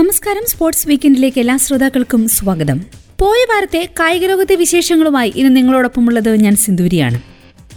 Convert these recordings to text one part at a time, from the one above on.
നമസ്കാരം. സ്പോർട്സ് വീക്കെൻഡിലേക്ക് എല്ലാ ശ്രോതാക്കൾക്കും സ്വാഗതം. പോയ വാരത്തെ കായിക ലോകത്തെ വിശേഷങ്ങളുമായി ഇന്ന് നിങ്ങളോടൊപ്പമുള്ളത് ഞാൻ സിന്ദൂരിയാണ്.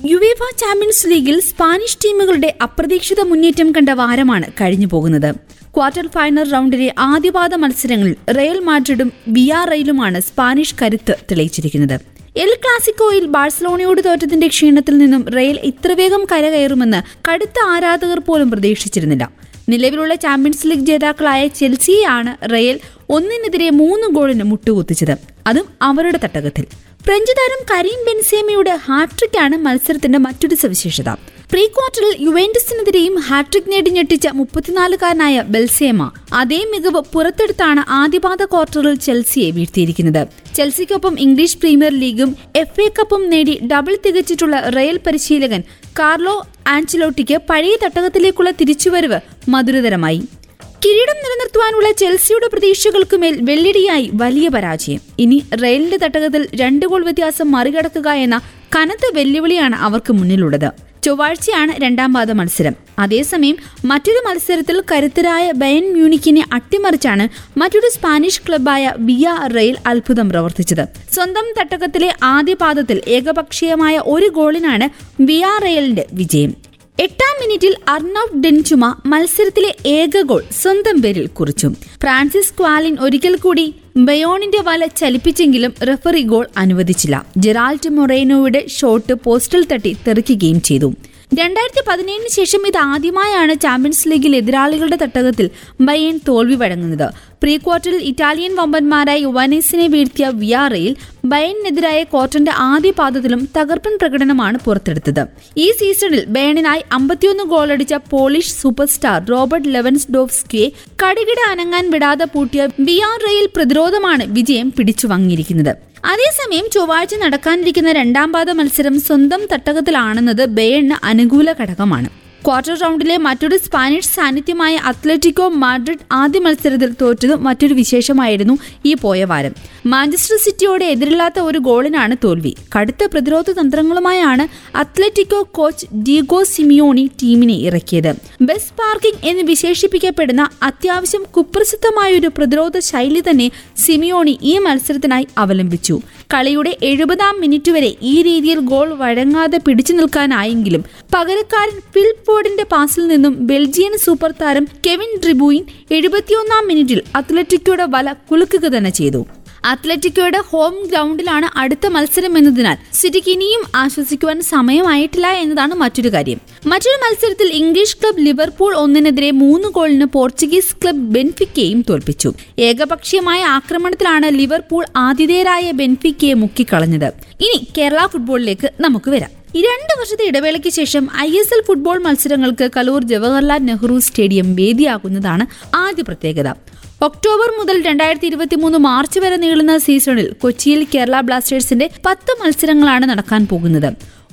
യുവേഫ ചാമ്പ്യൻസ് ലീഗിൽ സ്പാനിഷ് ടീമുകളുടെ അപ്രതീക്ഷിത മുന്നേറ്റം കണ്ട വാരമാണ് കഴിഞ്ഞു പോകുന്നത്. ക്വാർട്ടർ ഫൈനൽ റൗണ്ടിലെ ആദ്യപാദ മത്സരങ്ങളിൽ റയൽ മാഡ്രിഡും ബിയാർ റെയിലുമാണ് സ്പാനിഷ് കരുത്ത് തെളിയിച്ചിരിക്കുന്നത്. എൽ ക്ലാസിക്കോയിൽ ബാഴ്സലോണയോട് തോറ്റത്തിന്റെ ക്ഷീണത്തിൽ നിന്നും റയൽ ഇത്ര വേഗം കരകയറുമെന്ന് കടുത്ത ആരാധകർ പോലും പ്രതീക്ഷിച്ചിരുന്നില്ല. നിലവിലുള്ള ചാമ്പ്യൻസ് ലീഗ് ജേതാക്കളായ ചെൽസിയെയാണ് റയൽ ഒന്നിനെതിരെ മൂന്ന് ഗോളിന് മുട്ടുകുത്തിച്ചത്. അതും അവരുടെ തട്ടകത്തിൽ. ഫ്രഞ്ച് താരം കരീം ബെൻസേമയുടെ ഹാട്രിക്കാണ് മത്സരത്തിന്റെ മറ്റൊരു സവിശേഷത. പ്രീ ക്വാർട്ടറിൽ യുവേൻഡസിനെതിരെയും ഹാട്രിക് നേടി ഞെട്ടിച്ച മുപ്പത്തിനാലുകാരനായ ബെൽസേമ അതേ മികവ് പുറത്തെടുത്താണ് ആദ്യപാദ ക്വാർട്ടറിൽ ചെൽസിയെ വീഴ്ത്തിയിരിക്കുന്നത്. ചെൽസിക്കൊപ്പം ഇംഗ്ലീഷ് പ്രീമിയർ ലീഗും എഫ് എ കപ്പും നേടി ഡബിൾ തികച്ചിട്ടുള്ള റയൽ പരിശീലകൻ കാർലോ ആൻസിലോട്ടിക്ക് പഴയ തട്ടകത്തിലേക്കുള്ള തിരിച്ചുവരവ് മധുരതരമായി. കിരീടം നിലനിർത്തുവാനുള്ള ചെൽസിയുടെ പ്രതീക്ഷകൾക്കുമേൽ വെള്ളിടിയായി വലിയ പരാജയം. ഇനി റെയിലിന്റെ തട്ടകത്തിൽ രണ്ട് ഗോൾ വ്യത്യാസം മറികടക്കുക എന്ന കനത്ത വെല്ലുവിളിയാണ് അവർക്ക് മുന്നിലുള്ളത്. ചൊവ്വാഴ്ചയാണ് രണ്ടാം പാദ മത്സരം. അതേസമയം മറ്റൊരു മത്സരത്തിൽ കരുത്തരായ ബയൻ മ്യൂണിക്കിനെ അട്ടിമറിച്ചാണ് മറ്റൊരു സ്പാനിഷ് ക്ലബായ വിയ റെയിൽ അത്ഭുതം പ്രവർത്തിച്ചത്. സ്വന്തം തട്ടകത്തിലെ ആദ്യ പാദത്തിൽ ഏകപക്ഷീയമായ ഒരു ഗോളിനാണ് വിയ റെയിലിന്റെ വിജയം. എട്ടാം മിനിറ്റിൽ അർണവ് ഡെൻചുമ മത്സരത്തിലെ ഏക ഗോൾ സ്വന്തം പേരിൽ കുറിച്ചു. ഫ്രാൻസിസ് ക്വാലിൻ ഒരിക്കൽ കൂടി ബയോണിന്റെ വല ചലിപ്പിച്ചെങ്കിലും റെഫറി ഗോൾ അനുവദിച്ചില്ല. ജെറാൾഡ് മൊറേനോയുടെ ഷോട്ട് പോസ്റ്റിൽ തട്ടി തെറിക്കുകയും ചെയ്തു. രണ്ടായിരത്തി പതിനേഴിന് ശേഷം ഇത് ആദ്യമായാണ് ചാമ്പ്യൻസ് ലീഗിൽ എതിരാളികളുടെ തട്ടകത്തിൽ ബയൻ തോൽവി വഴങ്ങുന്നത്. പ്രീ ക്വാർട്ടറിൽ ഇറ്റാലിയൻ വമ്പന്മാരായ യുവാനീസിനെ വീഴ്ത്തിയ വിയാറയിൽ ബയണിനെതിരായ ക്വാർട്ടറിന്റെ ആദ്യ പാദത്തിലും തകർപ്പൻ പ്രകടനമാണ് പുറത്തെടുത്തത്. ഈ സീസണിൽ ബയണിനായി അമ്പത്തിയൊന്ന് ഗോളടിച്ച പോളിഷ് സൂപ്പർ സ്റ്റാർ റോബർട്ട് ലെവൻസ് ഡോവ്സ്കിയെ കടുകിട അനങ്ങാൻ വിടാതെ പൂട്ടിയ വിയാറയിൽ പ്രതിരോധമാണ് വിജയം പിടിച്ചു വാങ്ങിയിരിക്കുന്നത് അതേസമയം ചൊവ്വാഴ്ച നടക്കാനിരിക്കുന്ന രണ്ടാം പാദ മത്സരം സ്വന്തം തട്ടകത്തിലാണെന്നത് ബേണിന് അനുകൂല ഘടകമാണ്. ക്വാർട്ടർ റൗണ്ടിലെ മറ്റൊരു സ്പാനിഷ് സാന്നിധ്യമായ അത്ലറ്റിക്കോ മാഡ്രിഡ് ആദ്യ മത്സരത്തിൽ തോറ്റതും മറ്റൊരു വിശേഷമായിരുന്നു ഈ പോയ വാരം. മാഞ്ചസ്റ്റർ സിറ്റിയോട് എതിരില്ലാത്ത ഒരു ഗോളിനാണ് തോൽവി. കടുത്ത പ്രതിരോധ തന്ത്രങ്ങളുമായാണ് അത്ലറ്റിക്കോ കോച്ച് ഡീഗോ സിമിയോണി ടീമിനെ ഇറക്കിയത്. ബെസ്റ്റ് പാർക്കിംഗ് എന്ന് വിശേഷിപ്പിക്കപ്പെടുന്ന അത്യാവശ്യം കുപ്രസിദ്ധമായ ഒരു പ്രതിരോധ ശൈലി തന്നെ സിമിയോണി ഈ മത്സരത്തിനായി അവലംബിച്ചു. കളിയുടെ എഴുപതാം മിനിറ്റ് വരെ ഈ രീതിയിൽ ഗോൾ വഴങ്ങാതെ പിടിച്ചു നിൽക്കാനായെങ്കിലും പകരക്കാരൻ ഫിൽ ഫോർഡിന്റെ പാസിൽ നിന്നും ബെൽജിയൻ സൂപ്പർ താരം കെവിൻ ഡ്രിബൂയിൻ എഴുപത്തിയൊന്നാം മിനിറ്റിൽ അത്ലറ്റിക്കോയുടെ വല കുലുക്കുക തന്നെ ചെയ്തു. അത്ലറ്റിക്കോയുടെ ഹോം ഗ്രൗണ്ടിലാണ് അടുത്ത മത്സരം എന്നതിനാൽ സിറ്റിക്ക് ഇനിയും ആശ്വസിക്കുവാൻ സമയമായിട്ടില്ല എന്നതാണ് മറ്റൊരു കാര്യം. മറ്റൊരു മത്സരത്തിൽ ഇംഗ്ലീഷ് ക്ലബ് ലിവർപൂൾ ഒന്നിനെതിരെ മൂന്ന് ഗോളിന് പോർച്ചുഗീസ് ക്ലബ് ബെൻഫിക്കയും തോൽപ്പിച്ചു. ഏകപക്ഷീയമായ ആക്രമണത്തിലാണ് ലിവർപൂൾ ആതിഥേയരായ ബെൻഫിക്കയെ മുക്കിക്കളഞ്ഞത്. ഇനി കേരള ഫുട്ബോളിലേക്ക് നമുക്ക് വരാം. രണ്ട് വർഷത്തെ ഇടവേളയ്ക്ക് ശേഷം ഐ എസ് എൽ ഫുട്ബോൾ മത്സരങ്ങൾക്ക് കലൂർ ജവഹർലാൽ നെഹ്റു സ്റ്റേഡിയം വേദിയാകുന്നതാണ് ആദ്യ പ്രത്യേകത. ഒക്ടോബർ മുതൽ രണ്ടായിരത്തി ഇരുപത്തി മൂന്ന് മാർച്ച് വരെ നീളുന്ന സീസണിൽ കൊച്ചിയിൽ കേരള ബ്ലാസ്റ്റേഴ്സിന്റെ പത്ത് മത്സരങ്ങളാണ് നടക്കാൻ പോകുന്നത്.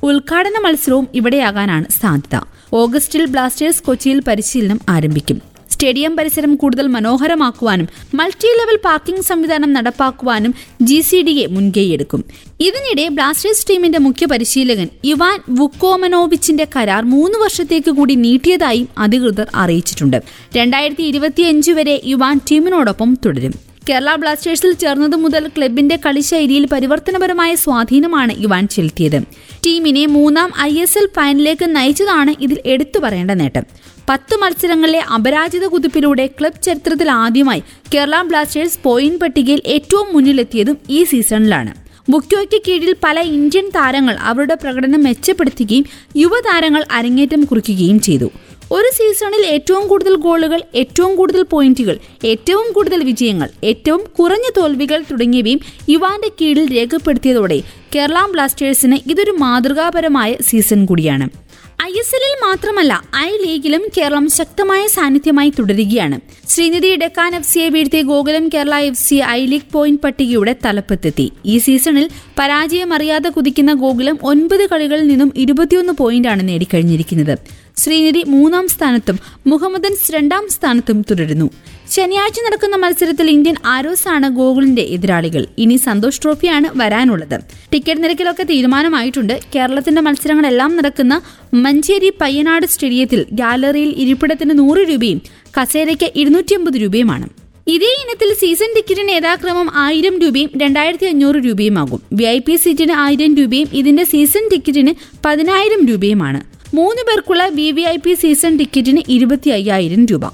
ഉദ്ഘാടന മത്സരവും ഇവിടെയാകാനാണ് സാധ്യത. ഓഗസ്റ്റിൽ ബ്ലാസ്റ്റേഴ്സ് കൊച്ചിയിൽ പരിശീലനം ആരംഭിക്കും. സ്റ്റേഡിയം പരിസരം കൂടുതൽ മനോഹരമാക്കുവാനും മൾട്ടി ലെവൽ പാർക്കിംഗ് സംവിധാനം നടപ്പാക്കുവാനും ജി സി ഡി എ മുൻകൈയെടുക്കും. ഇതിനിടെ ബ്ലാസ്റ്റേഴ്സ് ടീമിന്റെ മുഖ്യ പരിശീലകൻ ഇവാൻ വുക്കോമനോവിച്ചിന്റെ കരാർ മൂന്ന് വർഷത്തേക്ക് കൂടി നീട്ടിയതായും അധികൃതർ അറിയിച്ചിട്ടുണ്ട്. രണ്ടായിരത്തി ഇരുപത്തിയഞ്ച് വരെ ഇവാൻ ടീമിനോടൊപ്പം തുടരും. കേരള ബ്ലാസ്റ്റേഴ്സിൽ ചേർന്നതു മുതൽ ക്ലബിന്റെ കളിശൈലിയിൽ പരിവർത്തനപരമായ സ്വാധീനമാണ് ഇവാൻ ചെലുത്തിയത്. ടീമിനെ മൂന്നാം ഐ എസ് എൽ ഫൈനലിലേക്ക് നയിച്ചതാണ് ഇതിൽ എടുത്തു പറയേണ്ട നേട്ടം. പത്ത് മത്സരങ്ങളിലെ അപരാജിത കുതിപ്പിലൂടെ ക്ലബ് ചരിത്രത്തിൽ ആദ്യമായി കേരള ബ്ലാസ്റ്റേഴ്സ് പോയിന്റ് പട്ടികയിൽ ഏറ്റവും മുന്നിലെത്തിയതും ഈ സീസണിലാണ്. മുക്യോയ്ക്ക് കീഴിൽ പല ഇന്ത്യൻ താരങ്ങൾ അവരുടെ പ്രകടനം മെച്ചപ്പെടുത്തുകയും യുവതാരങ്ങൾ അരങ്ങേറ്റം കുറിക്കുകയും ചെയ്തു. ഒരു സീസണിൽ ഏറ്റവും കൂടുതൽ ഗോളുകൾ ഏറ്റവും കൂടുതൽ പോയിന്റുകൾ ഏറ്റവും കൂടുതൽ വിജയങ്ങൾ ഏറ്റവും കുറഞ്ഞ തോൽവികൾ തുടങ്ങിയവയും യുവാന്റെ കീഴിൽ രേഖപ്പെടുത്തിയതോടെ കേരള ബ്ലാസ്റ്റേഴ്സിന് ഇതൊരു മാതൃകാപരമായ സീസൺ കൂടിയാണ്. ഐ എസ് എല്ലിൽ മാത്രമല്ല ഐ ലീഗിലും കേരളം ശക്തമായ സാന്നിധ്യമായി തുടരുകയാണ്. ശ്രീനിധി ഡെക്കാൻ എഫ് സിയെ വീഴ്ത്തിയ Gokulam Kerala F C I league point പട്ടികയുടെ തലപ്പത്തെത്തി. ഈ സീസണിൽ പരാജയമറിയാതെ കുതിക്കുന്ന ഗോകുലം ഒൻപത് കളികളിൽ നിന്നും ഇരുപത്തിയൊന്ന് പോയിന്റാണ് നേടിക്കഴിഞ്ഞിരിക്കുന്നത്. ശ്രീനിധി മൂന്നാം സ്ഥാനത്തും മുഹമ്മദൻസ് രണ്ടാം സ്ഥാനത്തും തുടരുന്നു. ശനിയാഴ്ച നടക്കുന്ന മത്സരത്തിൽ ഇന്ത്യൻ ആരോസ് ആണ് ഗോകുലിന്റെ എതിരാളികൾ. ഇനി സന്തോഷ് ട്രോഫിയാണ് വരാനുള്ളത്. ടിക്കറ്റ് നിരക്കിലൊക്കെ തീരുമാനമായിട്ടുണ്ട്. കേരളത്തിന്റെ മത്സരങ്ങളെല്ലാം നടക്കുന്ന മഞ്ചേരി പയ്യനാട് സ്റ്റേഡിയത്തിൽ ഗാലറിയിൽ ഇരിപ്പിടത്തിന് നൂറ് രൂപയും കസേരയ്ക്ക് ഇരുന്നൂറ്റിയമ്പത് രൂപയുമാണ്. ഇതേ ഇനത്തിൽ സീസൺ ടിക്കറ്റിന് യഥാക്രമം ആയിരം രൂപയും രണ്ടായിരത്തി അഞ്ഞൂറ് രൂപയുമാകും. വി ഐ പി സീറ്റിന് ആയിരം രൂപയും ഇതിന്റെ സീസൺ ടിക്കറ്റിന് പതിനായിരം രൂപയുമാണ്. മൂന്ന് പേർക്കുള്ള V V I P season ടിക്കറ്റിന് ഇരുപത്തി അയ്യായിരം രൂപ.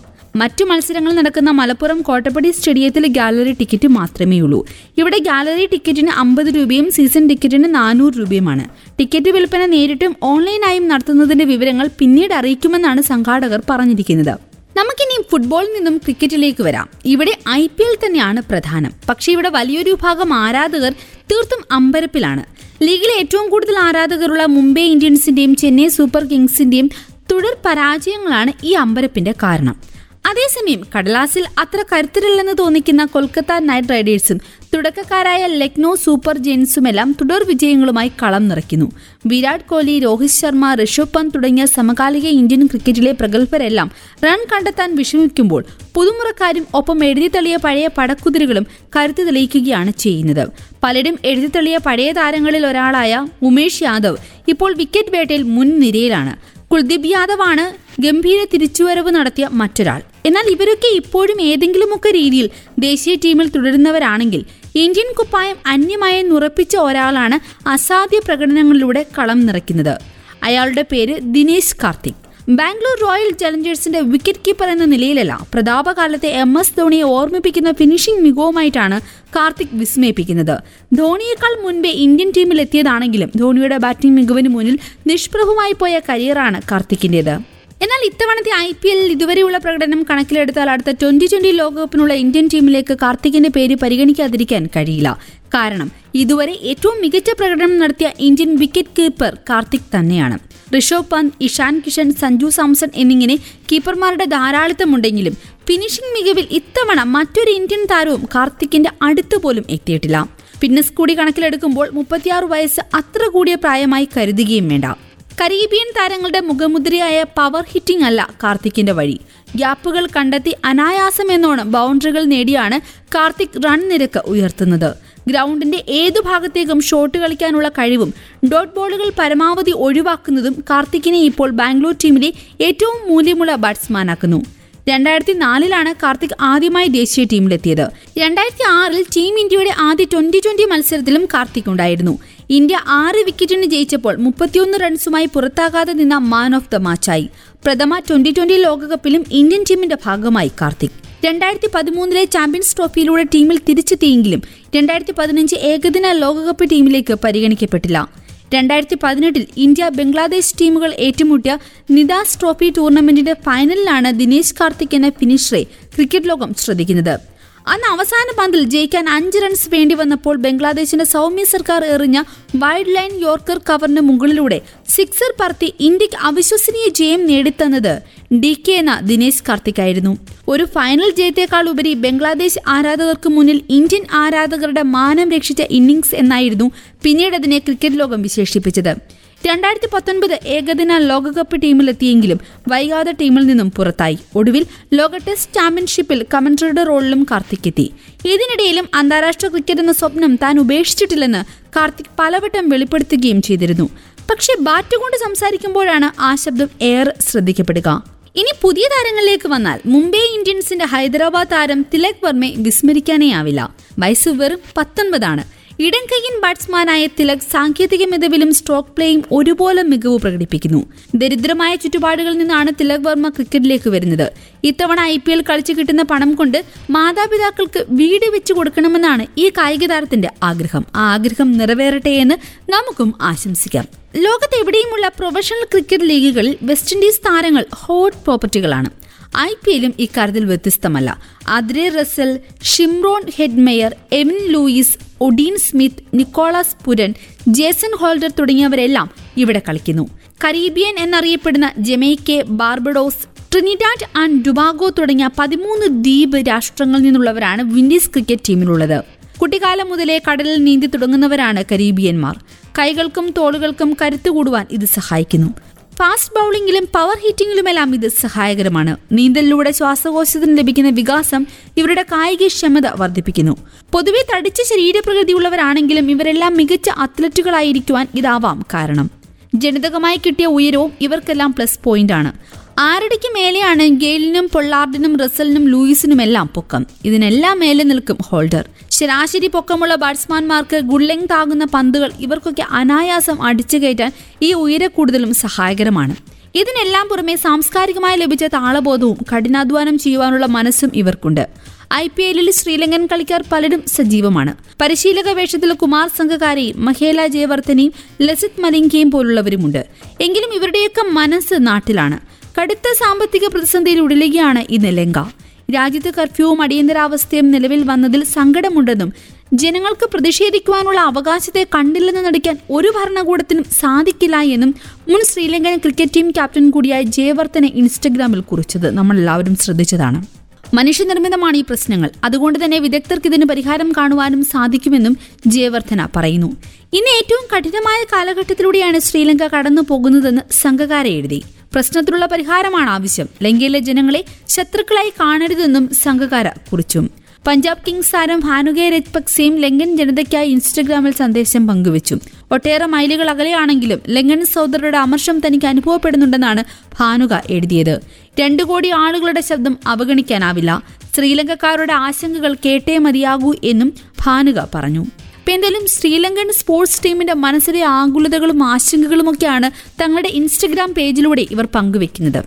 മറ്റു മത്സരങ്ങൾ നടക്കുന്ന മലപ്പുറം കോട്ടപ്പടി സ്റ്റേഡിയത്തിൽ ഗാലറി ടിക്കറ്റ് മാത്രമേ ഉള്ളൂ ഇവിടെ ഗാലറി ടിക്കറ്റിന് അമ്പത് രൂപയും സീസൺ ടിക്കറ്റിന് നാനൂറ് രൂപയുമാണ്. ടിക്കറ്റ് വിൽപ്പന നേരിട്ടും ഓൺലൈനായും നടത്തുന്നതിന്റെ വിവരങ്ങൾ പിന്നീട് അറിയിക്കുമെന്നാണ് സംഘാടകർ പറഞ്ഞിരിക്കുന്നത്. നമുക്കിനി ഫുട്ബോളിൽ നിന്നും ക്രിക്കറ്റിലേക്ക് വരാം. ഇവിടെ ഐ പി എൽ തന്നെയാണ് പ്രധാനം. പക്ഷേ ഇവിടെ വലിയൊരു ഭാഗം ആരാധകർ തീർത്തും അമ്പരപ്പിലാണ്. ലീഗിലെ ഏറ്റവും കൂടുതൽ ആരാധകരുള്ള മുംബൈ ഇന്ത്യൻസിന്റെയും ചെന്നൈ സൂപ്പർ കിങ്സിന്റെയും തുടർ പരാജയങ്ങളാണ് ഈ അമ്പരപ്പിന്റെ കാരണം. അതേസമയം കടലാസിൽ അത്ര കരുത്തരില്ലെന്ന് തോന്നിക്കുന്ന കൊൽക്കത്ത നൈറ്റ് റൈഡേഴ്സും തുടക്കക്കാരായ ലക്നോ സൂപ്പർ ജെയിൻസുമെല്ലാം തുടർ വിജയങ്ങളുമായി കളം നിറയ്ക്കുന്നു. വിരാട് കോഹ്ലി രോഹിത് ശർമ്മ ഋഷഭ് പന്ത് തുടങ്ങിയ സമകാലിക ഇന്ത്യൻ ക്രിക്കറ്റിലെ പ്രഗത്ഭരെല്ലാം റൺ കണ്ടെത്താൻ വിഷമിക്കുമ്പോൾ പുതുമുറക്കാരും ഒപ്പം എഴുതിത്തള്ളിയ പഴയ പടക്കുതിരുകളും കരുത്തു തെളിയിക്കുകയാണ് ചെയ്യുന്നത്. പലരും എഴുതിത്തള്ളിയ പഴയ താരങ്ങളിൽ ഒരാളായ ഉമേഷ് യാദവ് ഇപ്പോൾ വിക്കറ്റ് വേട്ടയിൽ മുൻനിരയിലാണ് കുൽദീപ് യാദവാണ് ഗംഭീര തിരിച്ചുവരവ് നടത്തിയ മറ്റൊരാൾ. എന്നാൽ ഇവരൊക്കെ ഇപ്പോഴും ഏതെങ്കിലുമൊക്കെ രീതിയിൽ ദേശീയ ടീമിൽ തുടരുന്നവരാണെങ്കിൽ ഇന്ത്യൻ കുപ്പായം അന്യമായി നുറപ്പിച്ച ഒരാളാണ് അസാധ്യ പ്രകടനങ്ങളിലൂടെ കളം നിറയ്ക്കുന്നത്. അയാളുടെ പേര് ദിനേശ് കാർത്തിക്. ബാംഗ്ലൂർ റോയൽ ചലഞ്ചേഴ്സിന്റെ വിക്കറ്റ് കീപ്പർ എന്ന നിലയിലല്ല പ്രതാപകാലത്തെ എം എസ് ധോണിയെ ഓർമ്മിപ്പിക്കുന്ന ഫിനിഷിംഗ് മികവുമായിട്ടാണ് കാർത്തിക് വിസ്മയിപ്പിക്കുന്നത്. ധോണിയേക്കാൾ മുൻപേ ഇന്ത്യൻ ടീമിൽ എത്തിയതാണെങ്കിലും ധോണിയുടെ ബാറ്റിംഗ് മികവിന് മുന്നിൽ നിഷ്പ്രഭമായി പോയ കരിയറാണ് കാർത്തിക്കിന്റേത്. എന്നാൽ ഇത്തവണത്തെ ഐ പി എല്ലിൽ ഇതുവരെയുള്ള പ്രകടനം കണക്കിലെടുത്താൽ അടുത്ത ട്വന്റി ട്വന്റി ലോകകപ്പിനുള്ള ഇന്ത്യൻ ടീമിലേക്ക് കാർത്തികിന്റെ പേര് പരിഗണിക്കാതിരിക്കാൻ കഴിയില്ല. കാരണം ഇതുവരെ ഏറ്റവും മികച്ച പ്രകടനം നടത്തിയ ഇന്ത്യൻ വിക്കറ്റ് കീപ്പർ കാർത്തിക് തന്നെയാണ്. ഋഷഭ് പന്ത് ഇഷാൻ കിഷൻ സഞ്ജു സാംസൺ എന്നിങ്ങനെ കീപ്പർമാരുടെ ധാരാളിത്തമുണ്ടെങ്കിലും ഫിനിഷിംഗ് മികവിൽ ഇത്തവണ മറ്റൊരു ഇന്ത്യൻ താരവും കാർത്തിക്കിന്റെ അടുത്ത് പോലും എത്തിയിട്ടില്ല. ഫിറ്റ്നസ് കൂടി കണക്കിലെടുക്കുമ്പോൾ മുപ്പത്തിയാറ് വയസ്സ് അത്ര കൂടിയ പ്രായമായി കരുതുകയും വേണ്ട. കരീബിയൻ താരങ്ങളുടെ മുഖമുദ്രയായ പവർ ഹിറ്റിംഗ് അല്ല കാർത്തിക്കിന്റെ വഴി. ഗ്യാപ്പുകൾ കണ്ടെത്തി അനായാസം എന്നോണം ബൗണ്ടറികൾ നേടിയാണ് കാർത്തിക് റൺ നിരക്ക് ഉയർത്തുന്നത്. ഗ്രൗണ്ടിന്റെ ഏതു ഭാഗത്തേക്കും ഷോട്ട് കളിക്കാനുള്ള കഴിവും ഡോട്ട് ബോളുകൾ പരമാവധി ഒഴിവാക്കുന്നതും കാർത്തിക്കിനെ ഇപ്പോൾ ബാംഗ്ലൂർ ടീമിലെ ഏറ്റവും മൂല്യമുള്ള ബാറ്റ്സ്മാനാക്കുന്നു രണ്ടായിരത്തി നാലിലാണ് കാർത്തിക് ആദ്യമായി ദേശീയ ടീമിലെത്തിയത്. രണ്ടായിരത്തി ആറിൽ ടീം ഇന്ത്യയുടെ ആദ്യ ട്വന്റി ട്വന്റി മത്സരത്തിലും കാർത്തിക് ഉണ്ടായിരുന്നു. ഇന്ത്യ ആറ് വിക്കറ്റിന് ജയിച്ചപ്പോൾ മുപ്പത്തിയൊന്ന് റൺസുമായി പുറത്താകാതെ നിന്ന മാൻ ഓഫ് ദ മാച്ചായി. പ്രഥമ ട്വന്റി ട്വന്റി ലോകകപ്പിലും ഇന്ത്യൻ ടീമിന്റെ ഭാഗമായി കാർത്തിക്. രണ്ടായിരത്തി പതിമൂന്നിലെ ചാമ്പ്യൻസ് ട്രോഫിയിലൂടെ ടീമിൽ തിരിച്ചെത്തിയെങ്കിലും രണ്ടായിരത്തി പതിനഞ്ച് ഏകദിന ലോകകപ്പ് ടീമിലേക്ക് പരിഗണിക്കപ്പെട്ടില്ല. രണ്ടായിരത്തി പതിനെട്ടിൽ ഇന്ത്യ ബംഗ്ലാദേശ് ടീമുകൾ ഏറ്റുമുട്ടിയ നിദാസ് ട്രോഫി ടൂർണമെന്റിന്റെ ഫൈനലിലാണ് ദിനേശ് കാർത്തിക് എന്ന ഫിനിഷറെ ക്രിക്കറ്റ് ലോകം ശ്രദ്ധിക്കുന്നത്. അന്ന് അവസാന പന്തിൽ ജയിക്കാൻ അഞ്ച് റൺസ് വേണ്ടി വന്നപ്പോൾ ബംഗ്ലാദേശിന്റെ സൗമ്യ സർക്കാർ എറിഞ്ഞ വൈഡ് ലൈൻ യോർക്കർ കവറിന് മുകളിലൂടെ സിക്സർ പറത്തി ഇന്ത്യയ്ക്ക് അവിശ്വസനീയ ജയം നേടിത്തന്നത് ഡി കെ എന്ന ദിനേശ് കാർത്തിക് ആയിരുന്നു ഒരു ഫൈനൽ ജയത്തേക്കാൾ ഉപരി ബംഗ്ലാദേശ് ആരാധകർക്ക് മുന്നിൽ ഇന്ത്യൻ ആരാധകരുടെ മാനം രക്ഷിച്ച ഇന്നിംഗ്സ് എന്നായിരുന്നു പിന്നീട് അതിനെ ക്രിക്കറ്റ് ലോകം വിശേഷിപ്പിച്ചത്. രണ്ടായിരത്തി പത്തൊൻപത് ഏകദിന ലോകകപ്പ് ടീമിലെത്തിയെങ്കിലും വൈകാതെ ടീമിൽ നിന്നും പുറത്തായി. ഒടുവിൽ ലോക ടെസ്റ്റ് ചാമ്പ്യൻഷിപ്പിൽ കമൻട്രിയുടെ റോളിലും കാർത്തിക് എത്തി ഇതിനിടയിലും അന്താരാഷ്ട്ര ക്രിക്കറ്റ് എന്ന സ്വപ്നം താൻ ഉപേക്ഷിച്ചിട്ടില്ലെന്ന് കാർത്തിക് പലവട്ടം വെളിപ്പെടുത്തുകയും ചെയ്തിരുന്നു. പക്ഷെ ബാറ്റ് കൊണ്ട് സംസാരിക്കുമ്പോഴാണ് ആ ശബ്ദം ഏറെ ശ്രദ്ധിക്കപ്പെടുക. ഇനി പുതിയ താരങ്ങളിലേക്ക് വന്നാൽ മുംബൈ ഇന്ത്യൻസിന്റെ ഹൈദരാബാദ് താരം തിലക് വർമ്മയെ വിസ്മരിക്കാനേ ആവില്ല വയസ്സ് വെറും പത്തൊൻപതാണ്. ഇടംകൈയിൻ ബാറ്റ്സ്മാനായ തിലക് സാങ്കേതിക മികവിലും സ്ട്രോക്ക് പ്ലേയും ഒരുപോലെ മികവ് പ്രകടിപ്പിക്കുന്നു. ദരിദ്രമായ ചുറ്റുപാടുകളിൽ നിന്നാണ് തിലക് വർമ്മ ക്രിക്കറ്റിലേക്ക് വരുന്നത്. ഇത്തവണ ഐ പി എൽ കളിച്ചു കിട്ടുന്ന പണം കൊണ്ട് മാതാപിതാക്കൾക്ക് വീട് വെച്ചു കൊടുക്കണമെന്നാണ് ഈ കായിക താരത്തിന്റെ ആഗ്രഹം. ആ ആഗ്രഹം നിറവേറട്ടെ എന്ന് നമുക്കും ആശംസിക്കാം. ലോകത്തെവിടെയുമുള്ള പ്രൊഫഷണൽ ക്രിക്കറ്റ് ലീഗുകളിൽ വെസ്റ്റ് ഇൻഡീസ് താരങ്ങൾ ഹോട്ട് പ്രോപ്പർട്ടികളാണ് ഐ പി എല്ലും ഇക്കാര്യത്തിൽ വ്യത്യസ്തമല്ല. Andre Russell Shimron Hetmyer Evin Lewis Odean Smith Nicholas Pooran Jason Holder തുടങ്ങിയവരെല്ലാം ഇവിടെ കളിക്കുന്നു. കരീബിയൻ എന്നറിയപ്പെടുന്ന Jamaica Barbados Trinidad and Tobago തുടങ്ങിയ പതിമൂന്ന് ദ്വീപ് രാഷ്ട്രങ്ങളിൽ നിന്നുള്ളവരാണ് വിൻഡീസ് ക്രിക്കറ്റ് ടീമിലുള്ളത്. കുട്ടിക്കാലം മുതലേ കടലിൽ നീന്തി തുടങ്ങുന്നവരാണ് കരീബിയന്മാർ. കൈകൾക്കും തോളുകൾക്കും കരുത്തു കൂടുവാൻ ഇത് സഹായിക്കുന്നു. ഫാസ്റ്റ് ബൗളിംഗിലും പവർ ഹിറ്റിംഗിലുമെല്ലാം ഇത് സഹായകരമാണ്. നീന്തലിലൂടെ ശ്വാസകോശത്തിന് ലഭിക്കുന്ന വികാസം ഇവരുടെ കായികക്ഷമത വർദ്ധിപ്പിക്കുന്നു. പൊതുവെ തടിച്ച ശരീരപ്രകൃതിയുള്ളവരാണെങ്കിലും ഇവരെല്ലാം മികച്ച അത്ലറ്റുകളായിരിക്കുവാൻ ഇതാവാം കാരണം. ജനിതകമായി കിട്ടിയ ഉയരവും ഇവർക്കെല്ലാം പ്ലസ് പോയിന്റ് ആണ് ആരടിക്ക് മേലെയാണ് ഗെയിലിനും പൊള്ളാർഡിനും ലൂയിസിനും എല്ലാം പൊക്കം. ഇതിനെല്ലാം മേലെ നിൽക്കും ഹോൾഡർ. ശരാശരി പൊക്കമുള്ള ബാറ്റ്സ്മാൻമാർക്ക് ഗുള്ളെങ് താകുന്ന പന്തുകൾ ഇവർക്കൊക്കെ അനായാസം അടിച്ചു കയറ്റാൻ ഈ ഉയര ഉയരക്കൂടുതലും സഹായകരമാണ്. ഇതിനെല്ലാം പുറമെ സാംസ്കാരികമായി ലഭിച്ച താളബോധവും കഠിനാധ്വാനം ചെയ്യുവാനുള്ള മനസ്സും ഇവർക്കുണ്ട്. ഐ പി എല്ലിൽ ശ്രീലങ്കൻ കളിക്കാർ പലരും സജീവമാണ്. പരിശീലക വേഷത്തിൽ കുമാർ സംഘകാരെയും മഹേല ജയവർദ്ധനയും ലസിത് മലിംഗയും പോലുള്ളവരുമുണ്ട്. എങ്കിലും ഇവരുടെയൊക്കെ മനസ്സ് നാട്ടിലാണ്. കടുത്ത സാമ്പത്തിക പ്രതിസന്ധിയിൽ ഉടലുകയാണ് ഇന്ന് ലങ്ക. രാജ്യത്ത് കർഫ്യൂവും അടിയന്തരാവസ്ഥയും നിലവിൽ വന്നതിൽ സങ്കടമുണ്ടെന്നും ജനങ്ങൾക്ക് പ്രതിഷേധിക്കുവാനുള്ള അവകാശത്തെ കണ്ടില്ലെന്ന് നടിക്കാൻ ഒരു ഭരണകൂടത്തിനും സാധിക്കില്ല എന്നും മുൻ ശ്രീലങ്കൻ ക്രിക്കറ്റ് ടീം ക്യാപ്റ്റൻ കൂടിയായ ജയവർദ്ധനെ ഇൻസ്റ്റഗ്രാമിൽ കുറിച്ചത് നമ്മൾ എല്ലാവരും ശ്രദ്ധിച്ചതാണ്. മനുഷ്യനിർമ്മിതമാണ് ഈ പ്രശ്നങ്ങൾ. അതുകൊണ്ട് തന്നെ വിദഗ്ധർക്ക് ഇതിന് പരിഹാരം കാണുവാനും സാധിക്കുമെന്നും ജയവർദ്ധന പറയുന്നു. ഇന്ന് ഏറ്റവും കഠിനമായ കാലഘട്ടത്തിലൂടെയാണ് ശ്രീലങ്ക കടന്നു പോകുന്നതെന്ന് സംഘകാര എഴുതി. പ്രശ്നത്തിലുള്ള പരിഹാരമാണ് ആവശ്യം. ലങ്കയിലെ ജനങ്ങളെ ശത്രുക്കളായി കാണരുതെന്നും സംഘകാര കുറിച്ചു. പഞ്ചാബ് കിങ്സ് താരം ഭാനുകെ രജ്പക്സെയും ലങ്കൻ ജനതയ്ക്കായി ഇൻസ്റ്റഗ്രാമിൽ സന്ദേശം പങ്കുവച്ചു. ഒട്ടേറെ മൈലുകൾ അകലെയാണെങ്കിലും ലങ്കൻ സൗദറുടെ അമർഷം തനിക്ക് അനുഭവപ്പെടുന്നുണ്ടെന്നാണ് ഭാനുക എഴുതിയത്. രണ്ടു കോടി ആളുകളുടെ ശബ്ദം അവഗണിക്കാനാവില്ല. ശ്രീലങ്കക്കാരുടെ ആശങ്കകൾ കേട്ടേ മതിയാകൂ എന്നും ഭാനുക പറഞ്ഞു. ഇപ്പൊ എന്തായാലും ശ്രീലങ്കൻ സ്പോർട്സ് ടീമിന്റെ മനസ്സിലെ ആകുലതകളും ആശങ്കകളുമൊക്കെയാണ് തങ്ങളുടെ ഇൻസ്റ്റഗ്രാം പേജിലൂടെ ഇവർ പങ്കുവെക്കുന്നത്.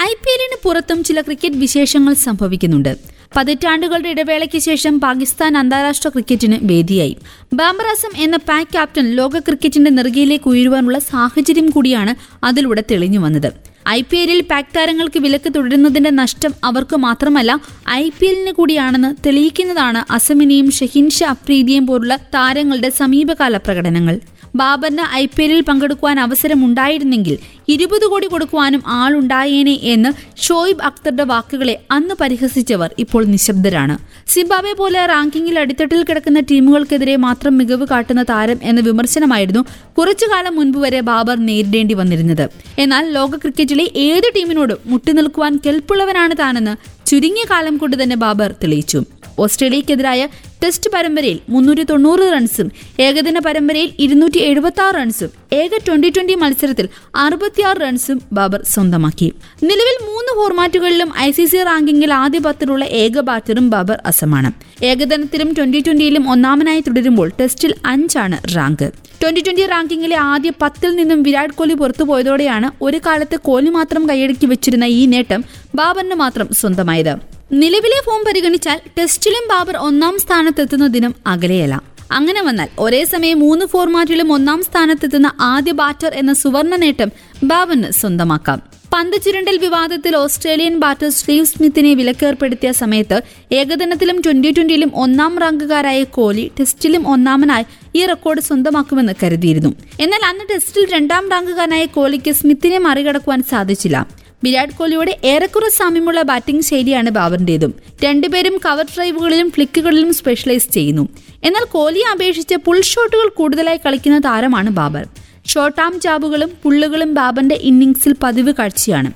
ഐ പി എല്ലിന് പുറത്തും ചില ക്രിക്കറ്റ് വിശേഷങ്ങൾ സംഭവിക്കുന്നുണ്ട്. പതിറ്റാണ്ടുകളുടെ ഇടവേളയ്ക്ക് ശേഷം പാകിസ്ഥാൻ അന്താരാഷ്ട്ര ക്രിക്കറ്റിന് വേദിയായി. ബാബർ അസം എന്ന പാക് ക്യാപ്റ്റൻ ലോക ക്രിക്കറ്റിന്റെ നെറുകയിലേക്ക് ഉയരുവാനുള്ള സാഹചര്യം കൂടിയാണ് അതിലൂടെ തെളിഞ്ഞു വന്നത് ഐ പി എല്ലിൽ പാക് താരങ്ങൾക്ക് വിലക്ക് തുടരുന്നതിന്റെ നഷ്ടം അവർക്ക് മാത്രമല്ല ഐ പി എല്ലിന് കൂടിയാണെന്ന് തെളിയിക്കുന്നതാണ് അസമിനെയും ഷഹീൻ ഷാ അഫ്രീദിയെയും പോലുള്ള താരങ്ങളുടെ സമീപകാല പ്രകടനങ്ങൾ. ബാബറിന് ഐ പി എല്ലിൽ പങ്കെടുക്കുവാൻ അവസരമുണ്ടായിരുന്നെങ്കിൽ ഇരുപത് കോടി കൊടുക്കുവാനും ആളുണ്ടായേനെ എന്ന് ഷോയിബ് അക്തറുടെ വാക്കുകളെ അന്ന് പരിഹസിച്ചവർ ഇപ്പോൾ നിശബ്ദരാണ്. സിംബാബെ പോലെ റാങ്കിങ്ങിൽ അടിത്തട്ടിൽ കിടക്കുന്ന ടീമുകൾക്കെതിരെ മാത്രം മികവ് കാട്ടുന്ന താരം എന്ന വിമർശനമായിരുന്നു കുറച്ചു കാലം മുൻപ് വരെ ബാബർ നേരിടേണ്ടി വന്നിരുന്നത്. എന്നാൽ ലോക ക്രിക്കറ്റിലെ ഏത് ടീമിനോടും മുട്ടിനിൽക്കുവാൻ കെൽപ്പുള്ളവനാണ് താനെന്ന് ചുരുങ്ങിയ കാലം കൊണ്ട് തന്നെ ബാബർ തെളിയിച്ചു. ഓസ്ട്രേലിയക്കെതിരായ ടെസ്റ്റ് പരമ്പരയിൽ മുന്നൂറ്റി തൊണ്ണൂറ് റൺസും ഏകദിന പരമ്പരയിൽ ഇരുന്നൂറ്റി എഴുപത്തി ആറ് റൺസും ഏക ട്വന്റി ട്വന്റി മത്സരത്തിൽ അറുപത്തിയാറ് റൺസും ബാബർ സ്വന്തമാക്കി. നിലവിൽ മൂന്ന് ഫോർമാറ്റുകളിലും ഐ സി സി റാങ്കിങ്ങിൽ ആദ്യ പത്തിലുള്ള ഏക ബാറ്ററും ബാബർ അസമാണ്. ഏകദിനത്തിലും ട്വന്റി ട്വന്റിയിലും ഒന്നാമനായി തുടരുമ്പോൾ ടെസ്റ്റിൽ അഞ്ചാണ് റാങ്ക്. ട്വന്റി ട്വന്റി റാങ്കിങ്ങിലെ ആദ്യ പത്തിൽ നിന്നും വിരാട് കോഹ്ലി പുറത്തുപോയതോടെയാണ് ഒരു കാലത്ത് കോഹ്ലി മാത്രം കൈയടക്കി വെച്ചിരുന്ന ഈ നേട്ടം ബാബറിന് മാത്രം സ്വന്തമായത്. നിലവിലെ ഫോം പരിഗണിച്ചാൽ ടെസ്റ്റിലും ബാബർ ഒന്നാം സ്ഥാനത്തെത്തുന്ന ദിനം അകലെയല്ല. അങ്ങനെ വന്നാൽ ഒരേ സമയം മൂന്ന് ഫോർമാറ്റിലും ഒന്നാം സ്ഥാനത്തെത്തുന്ന ആദ്യ ബാറ്റർ എന്ന സുവർണ നേട്ടം ബാബറിന് സ്വന്തമാക്കാം. പന്ത് ചുരണ്ടൽ വിവാദത്തിൽ ഓസ്ട്രേലിയൻ ബാറ്റർ സ്റ്റീവ് സ്മിത്തിനെ വിലക്കേർപ്പെടുത്തിയ സമയത്ത് ഏകദിനത്തിലും ട്വന്റി ട്വന്റിയിലും ഒന്നാം റാങ്കുകാരായ കോഹ്ലി ടെസ്റ്റിലും ഒന്നാമനായി ഈ റെക്കോർഡ് സ്വന്തമാക്കുമെന്ന് കരുതിയിരുന്നു. എന്നാൽ അന്ന് ടെസ്റ്റിൽ രണ്ടാം റാങ്കുകാരനായ കോഹ്ലിക്ക് സ്മിത്തിനെ മറികടക്കുവാൻ സാധിച്ചില്ല. വിരാട് കോഹ്ലിയോട് ഏറെക്കുറെ സാമ്യമുള്ള ബാറ്റിംഗ് ശൈലിയാണ് ബാബറിന്റേതും രണ്ടുപേരും കവർ ഡ്രൈവുകളിലും ഫ്ലിക്കുകളിലും സ്പെഷ്യലൈസ് ചെയ്യുന്നു. എന്നാൽ കോഹ്ലിയെ അപേക്ഷിച്ച് പുൾ ഷോട്ടുകൾ കൂടുതലായി കളിക്കുന്ന താരമാണ് ബാബർ. ഷോർട്ട് ആം ജാബുകളും പുള്ളുകളും ബാബറിന്റെ ഇന്നിംഗ്സിൽ പതിവ് കാഴ്ചയാണ്.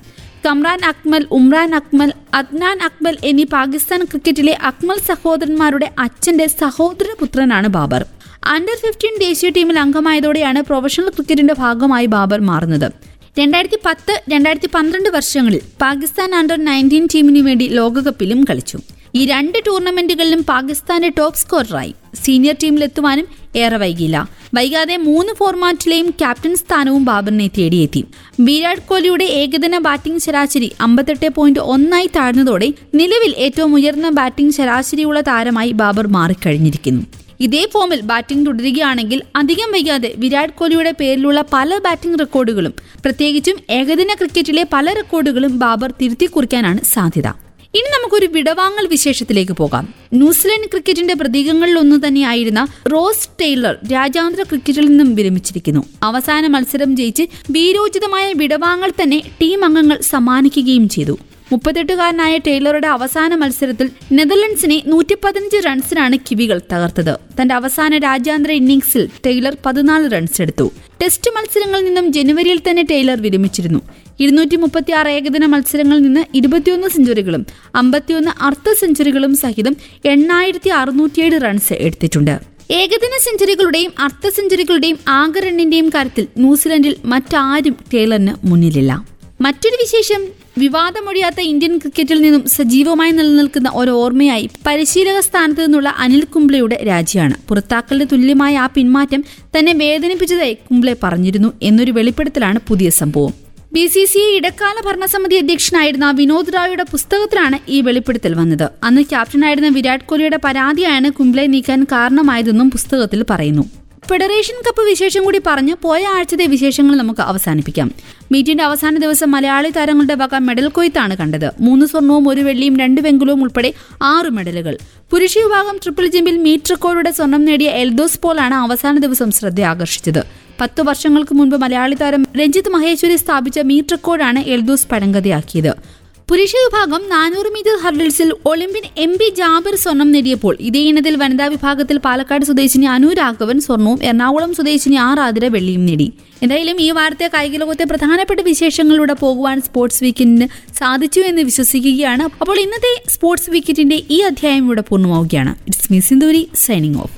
കമ്രാൻ അക്മൽ ഉമ്രാൻ അക്മൽ അദ്നാൻ അക്മൽ എന്നീ പാകിസ്ഥാൻ ക്രിക്കറ്റിലെ അക്മൽ സഹോദരന്മാരുടെ അച്ഛന്റെ സഹോദര പുത്രനാണ് ബാബർ. അണ്ടർ ഫിഫ്റ്റീൻ ദേശീയ ടീമിൽ അംഗമായതോടെയാണ് പ്രൊഫഷണൽ ക്രിക്കറ്റിന്റെ ഭാഗമായി ബാബർ മാറുന്നത്. രണ്ടായിരത്തി പത്ത് രണ്ടായിരത്തി പന്ത്രണ്ട് വർഷങ്ങളിൽ പാകിസ്ഥാൻ അണ്ടർ നയന്റീൻ ടീമിനു വേണ്ടി ലോകകപ്പിലും കളിച്ചു. ഈ രണ്ട് ടൂർണമെന്റുകളിലും പാകിസ്ഥാന്റെ ടോപ്പ് സ്കോററായി സീനിയർ ടീമിലെത്തുവാനും ഏറെ വൈകിയില്ല. വൈകാതെ മൂന്ന് ഫോർമാറ്റിലെയും ക്യാപ്റ്റൻ സ്ഥാനവും ബാബറിനെ തേടിയെത്തി. വിരാട് കോഹ്ലിയുടെ ഏകദിന ബാറ്റിംഗ് ശരാശരി അമ്പത്തെട്ട് പോയിന്റ് ഒന്നായി താഴ്ന്നതോടെ നിലവിൽ ഏറ്റവും ഉയർന്ന ബാറ്റിംഗ് ശരാശരിയുള്ള താരമായി ബാബർ മാറിക്കഴിഞ്ഞിരിക്കുന്നു. ഇതേ ഫോമിൽ ബാറ്റിംഗ് തുടരുകയാണെങ്കിൽ അധികം വൈകാതെ വിരാട് കോഹ്ലിയുടെ പേരിലുള്ള പല ബാറ്റിംഗ് റെക്കോർഡുകളും പ്രത്യേകിച്ചും ഏകദിന ക്രിക്കറ്റിലെ പല റെക്കോർഡുകളും ബാബർ തിരുത്തി കുറിക്കാനാണ് സാധ്യത. ഇനി നമുക്കൊരു വിടവാങ്ങൽ വിശേഷത്തിലേക്ക് പോകാം. ന്യൂസിലൻഡ് ക്രിക്കറ്റിന്റെ പ്രതീകങ്ങളിൽ ഒന്ന് തന്നെയായിരുന്ന റോസ് ടെയ്ലർ രാജ്യാന്തര ക്രിക്കറ്റിൽ നിന്നും വിരമിച്ചിരിക്കുന്നു. അവസാന മത്സരം ജയിച്ച് വീരോചിതമായ വിടവാങ്ങൽ തന്നെ ടീം അംഗങ്ങൾ സമ്മാനിക്കുകയും ചെയ്തു. മുപ്പത്തെട്ടുകാരനായ ടൈലറുടെ അവസാന മത്സരത്തിൽ നെതർലൻഡ്സിനെ നൂറ്റി പതിനഞ്ച് റൺസിനാണ് കിവികൾ തകർത്തത്. തന്റെ അവസാന രാജ്യാന്തര ഇന്നിംഗ്സിൽ ടൈലർ പതിനാല് റൺസ് എടുത്തു. ടെസ്റ്റ് മത്സരങ്ങളിൽ നിന്നും ജനുവരിയിൽ തന്നെ ടൈലർ വിരമിച്ചിരുന്നു. ഇരുന്നൂറ്റി മുപ്പത്തി ആറ് ഏകദിന മത്സരങ്ങളിൽ നിന്ന് ഇരുപത്തിയൊന്ന് സെഞ്ചുറികളും അമ്പത്തിയൊന്ന് അർദ്ധ സെഞ്ചുറികളും സഹിതം എണ്ണായിരത്തി അറുന്നൂറ്റിയേഴ് റൺസ് എടുത്തിട്ടുണ്ട്. ഏകദിന സെഞ്ചുറികളുടെയും അർദ്ധ സെഞ്ചുറികളുടെയും ആകെ റണ്ണിന്റെയും കാര്യത്തിൽ ന്യൂസിലൻഡിൽ മറ്റാരും ടൈലറിന് മുന്നിലില്ല. മറ്റൊരു വിശേഷം വിവാദമൊഴിയാത്ത ഇന്ത്യൻ ക്രിക്കറ്റിൽ നിന്നും സജീവമായി നിലനിൽക്കുന്ന ഒരു ഓർമ്മയായി പരിശീലക സ്ഥാനത്ത് നിന്നുള്ള അനിൽ കുംബ്ലെയുടെ രാജിയാണ്. പുറത്താക്കലിന് തുല്യമായ ആ പിന്മാറ്റം തന്നെ വേദനിപ്പിച്ചതായി കുംബ്ലെ പറഞ്ഞിരുന്നു എന്നൊരു വെളിപ്പെടുത്തലാണ് പുതിയ സംഭവം. ബി സി സി ഇടക്കാല ഭരണസമിതി അധ്യക്ഷനായിരുന്ന വിനോദ് റായുടെ പുസ്തകത്തിലാണ് ഈ വെളിപ്പെടുത്തൽ വന്നത്. അന്ന് ക്യാപ്റ്റനായിരുന്ന വിരാട് കോഹ്ലിയുടെ പരാതിയാണ് കുംബ്ലെ നീക്കാൻ കാരണമായതെന്നും പുസ്തകത്തിൽ പറയുന്നു. ഫെഡറേഷൻ കപ്പ് വിശേഷം കൂടി പറഞ്ഞ് പോയ ആഴ്ചത്തെ വിശേഷങ്ങൾ നമുക്ക് അവസാനിപ്പിക്കാം. മീറ്റിന്റെ അവസാന ദിവസം മലയാളി താരങ്ങളുടെ വക മെഡൽ കൊയ്ത്താണ് കണ്ടത്. മൂന്ന് സ്വർണവും ഒരു വെള്ളിയും രണ്ട് വെങ്കലവും ഉൾപ്പെടെ ആറ് മെഡലുകൾ. പുരുഷ വിഭാഗം ട്രിപ്പിൾ ജമ്പിൽ മീറ്റ് റെക്കോർഡുടെ സ്വർണം നേടിയ എൽദോസ് പോളാണ് അവസാന ദിവസം ശ്രദ്ധ ആകർഷിച്ചത്. പത്തു വർഷങ്ങൾക്ക് മുൻപ് മലയാളി താരം രഞ്ജിത്ത് മഹേശ്വരി സ്ഥാപിച്ച മീറ്റ് റെക്കോർഡാണ് എൽദോസ് പഴങ്കഥയാക്കിയത്. പുരുഷ വിഭാഗം നാനൂറ് മീറ്റർ ഹർഡിൽസിൽ ഒളിമ്പ്യൻ എം പി ജാബിർ സ്വർണം നേടിയപ്പോൾ ഇതേ ഇനത്തിൽ വനിതാ വിഭാഗത്തിൽ പാലക്കാട് സ്വദേശിനി അനു രാഘവൻ സ്വർണവും എറണാകുളം സ്വദേശിനി ആർ ആതിര വെള്ളിയും നേടി. എന്തായാലും ഈ വാർത്ത കായിക ലോകത്തെ പ്രധാനപ്പെട്ട വിശേഷങ്ങളിലൂടെ പോകുവാൻ സ്പോർട്സ് വീക്കിന് സാധിച്ചു എന്ന് വിശ്വസിക്കുകയാണ്. അപ്പോൾ ഇന്നത്തെ സ്പോർട്സ് വീക്കിന്റെ ഈ അധ്യായം ഇവിടെ പൂർണമാവുകയാണ്. It's me Sindhuri signing off.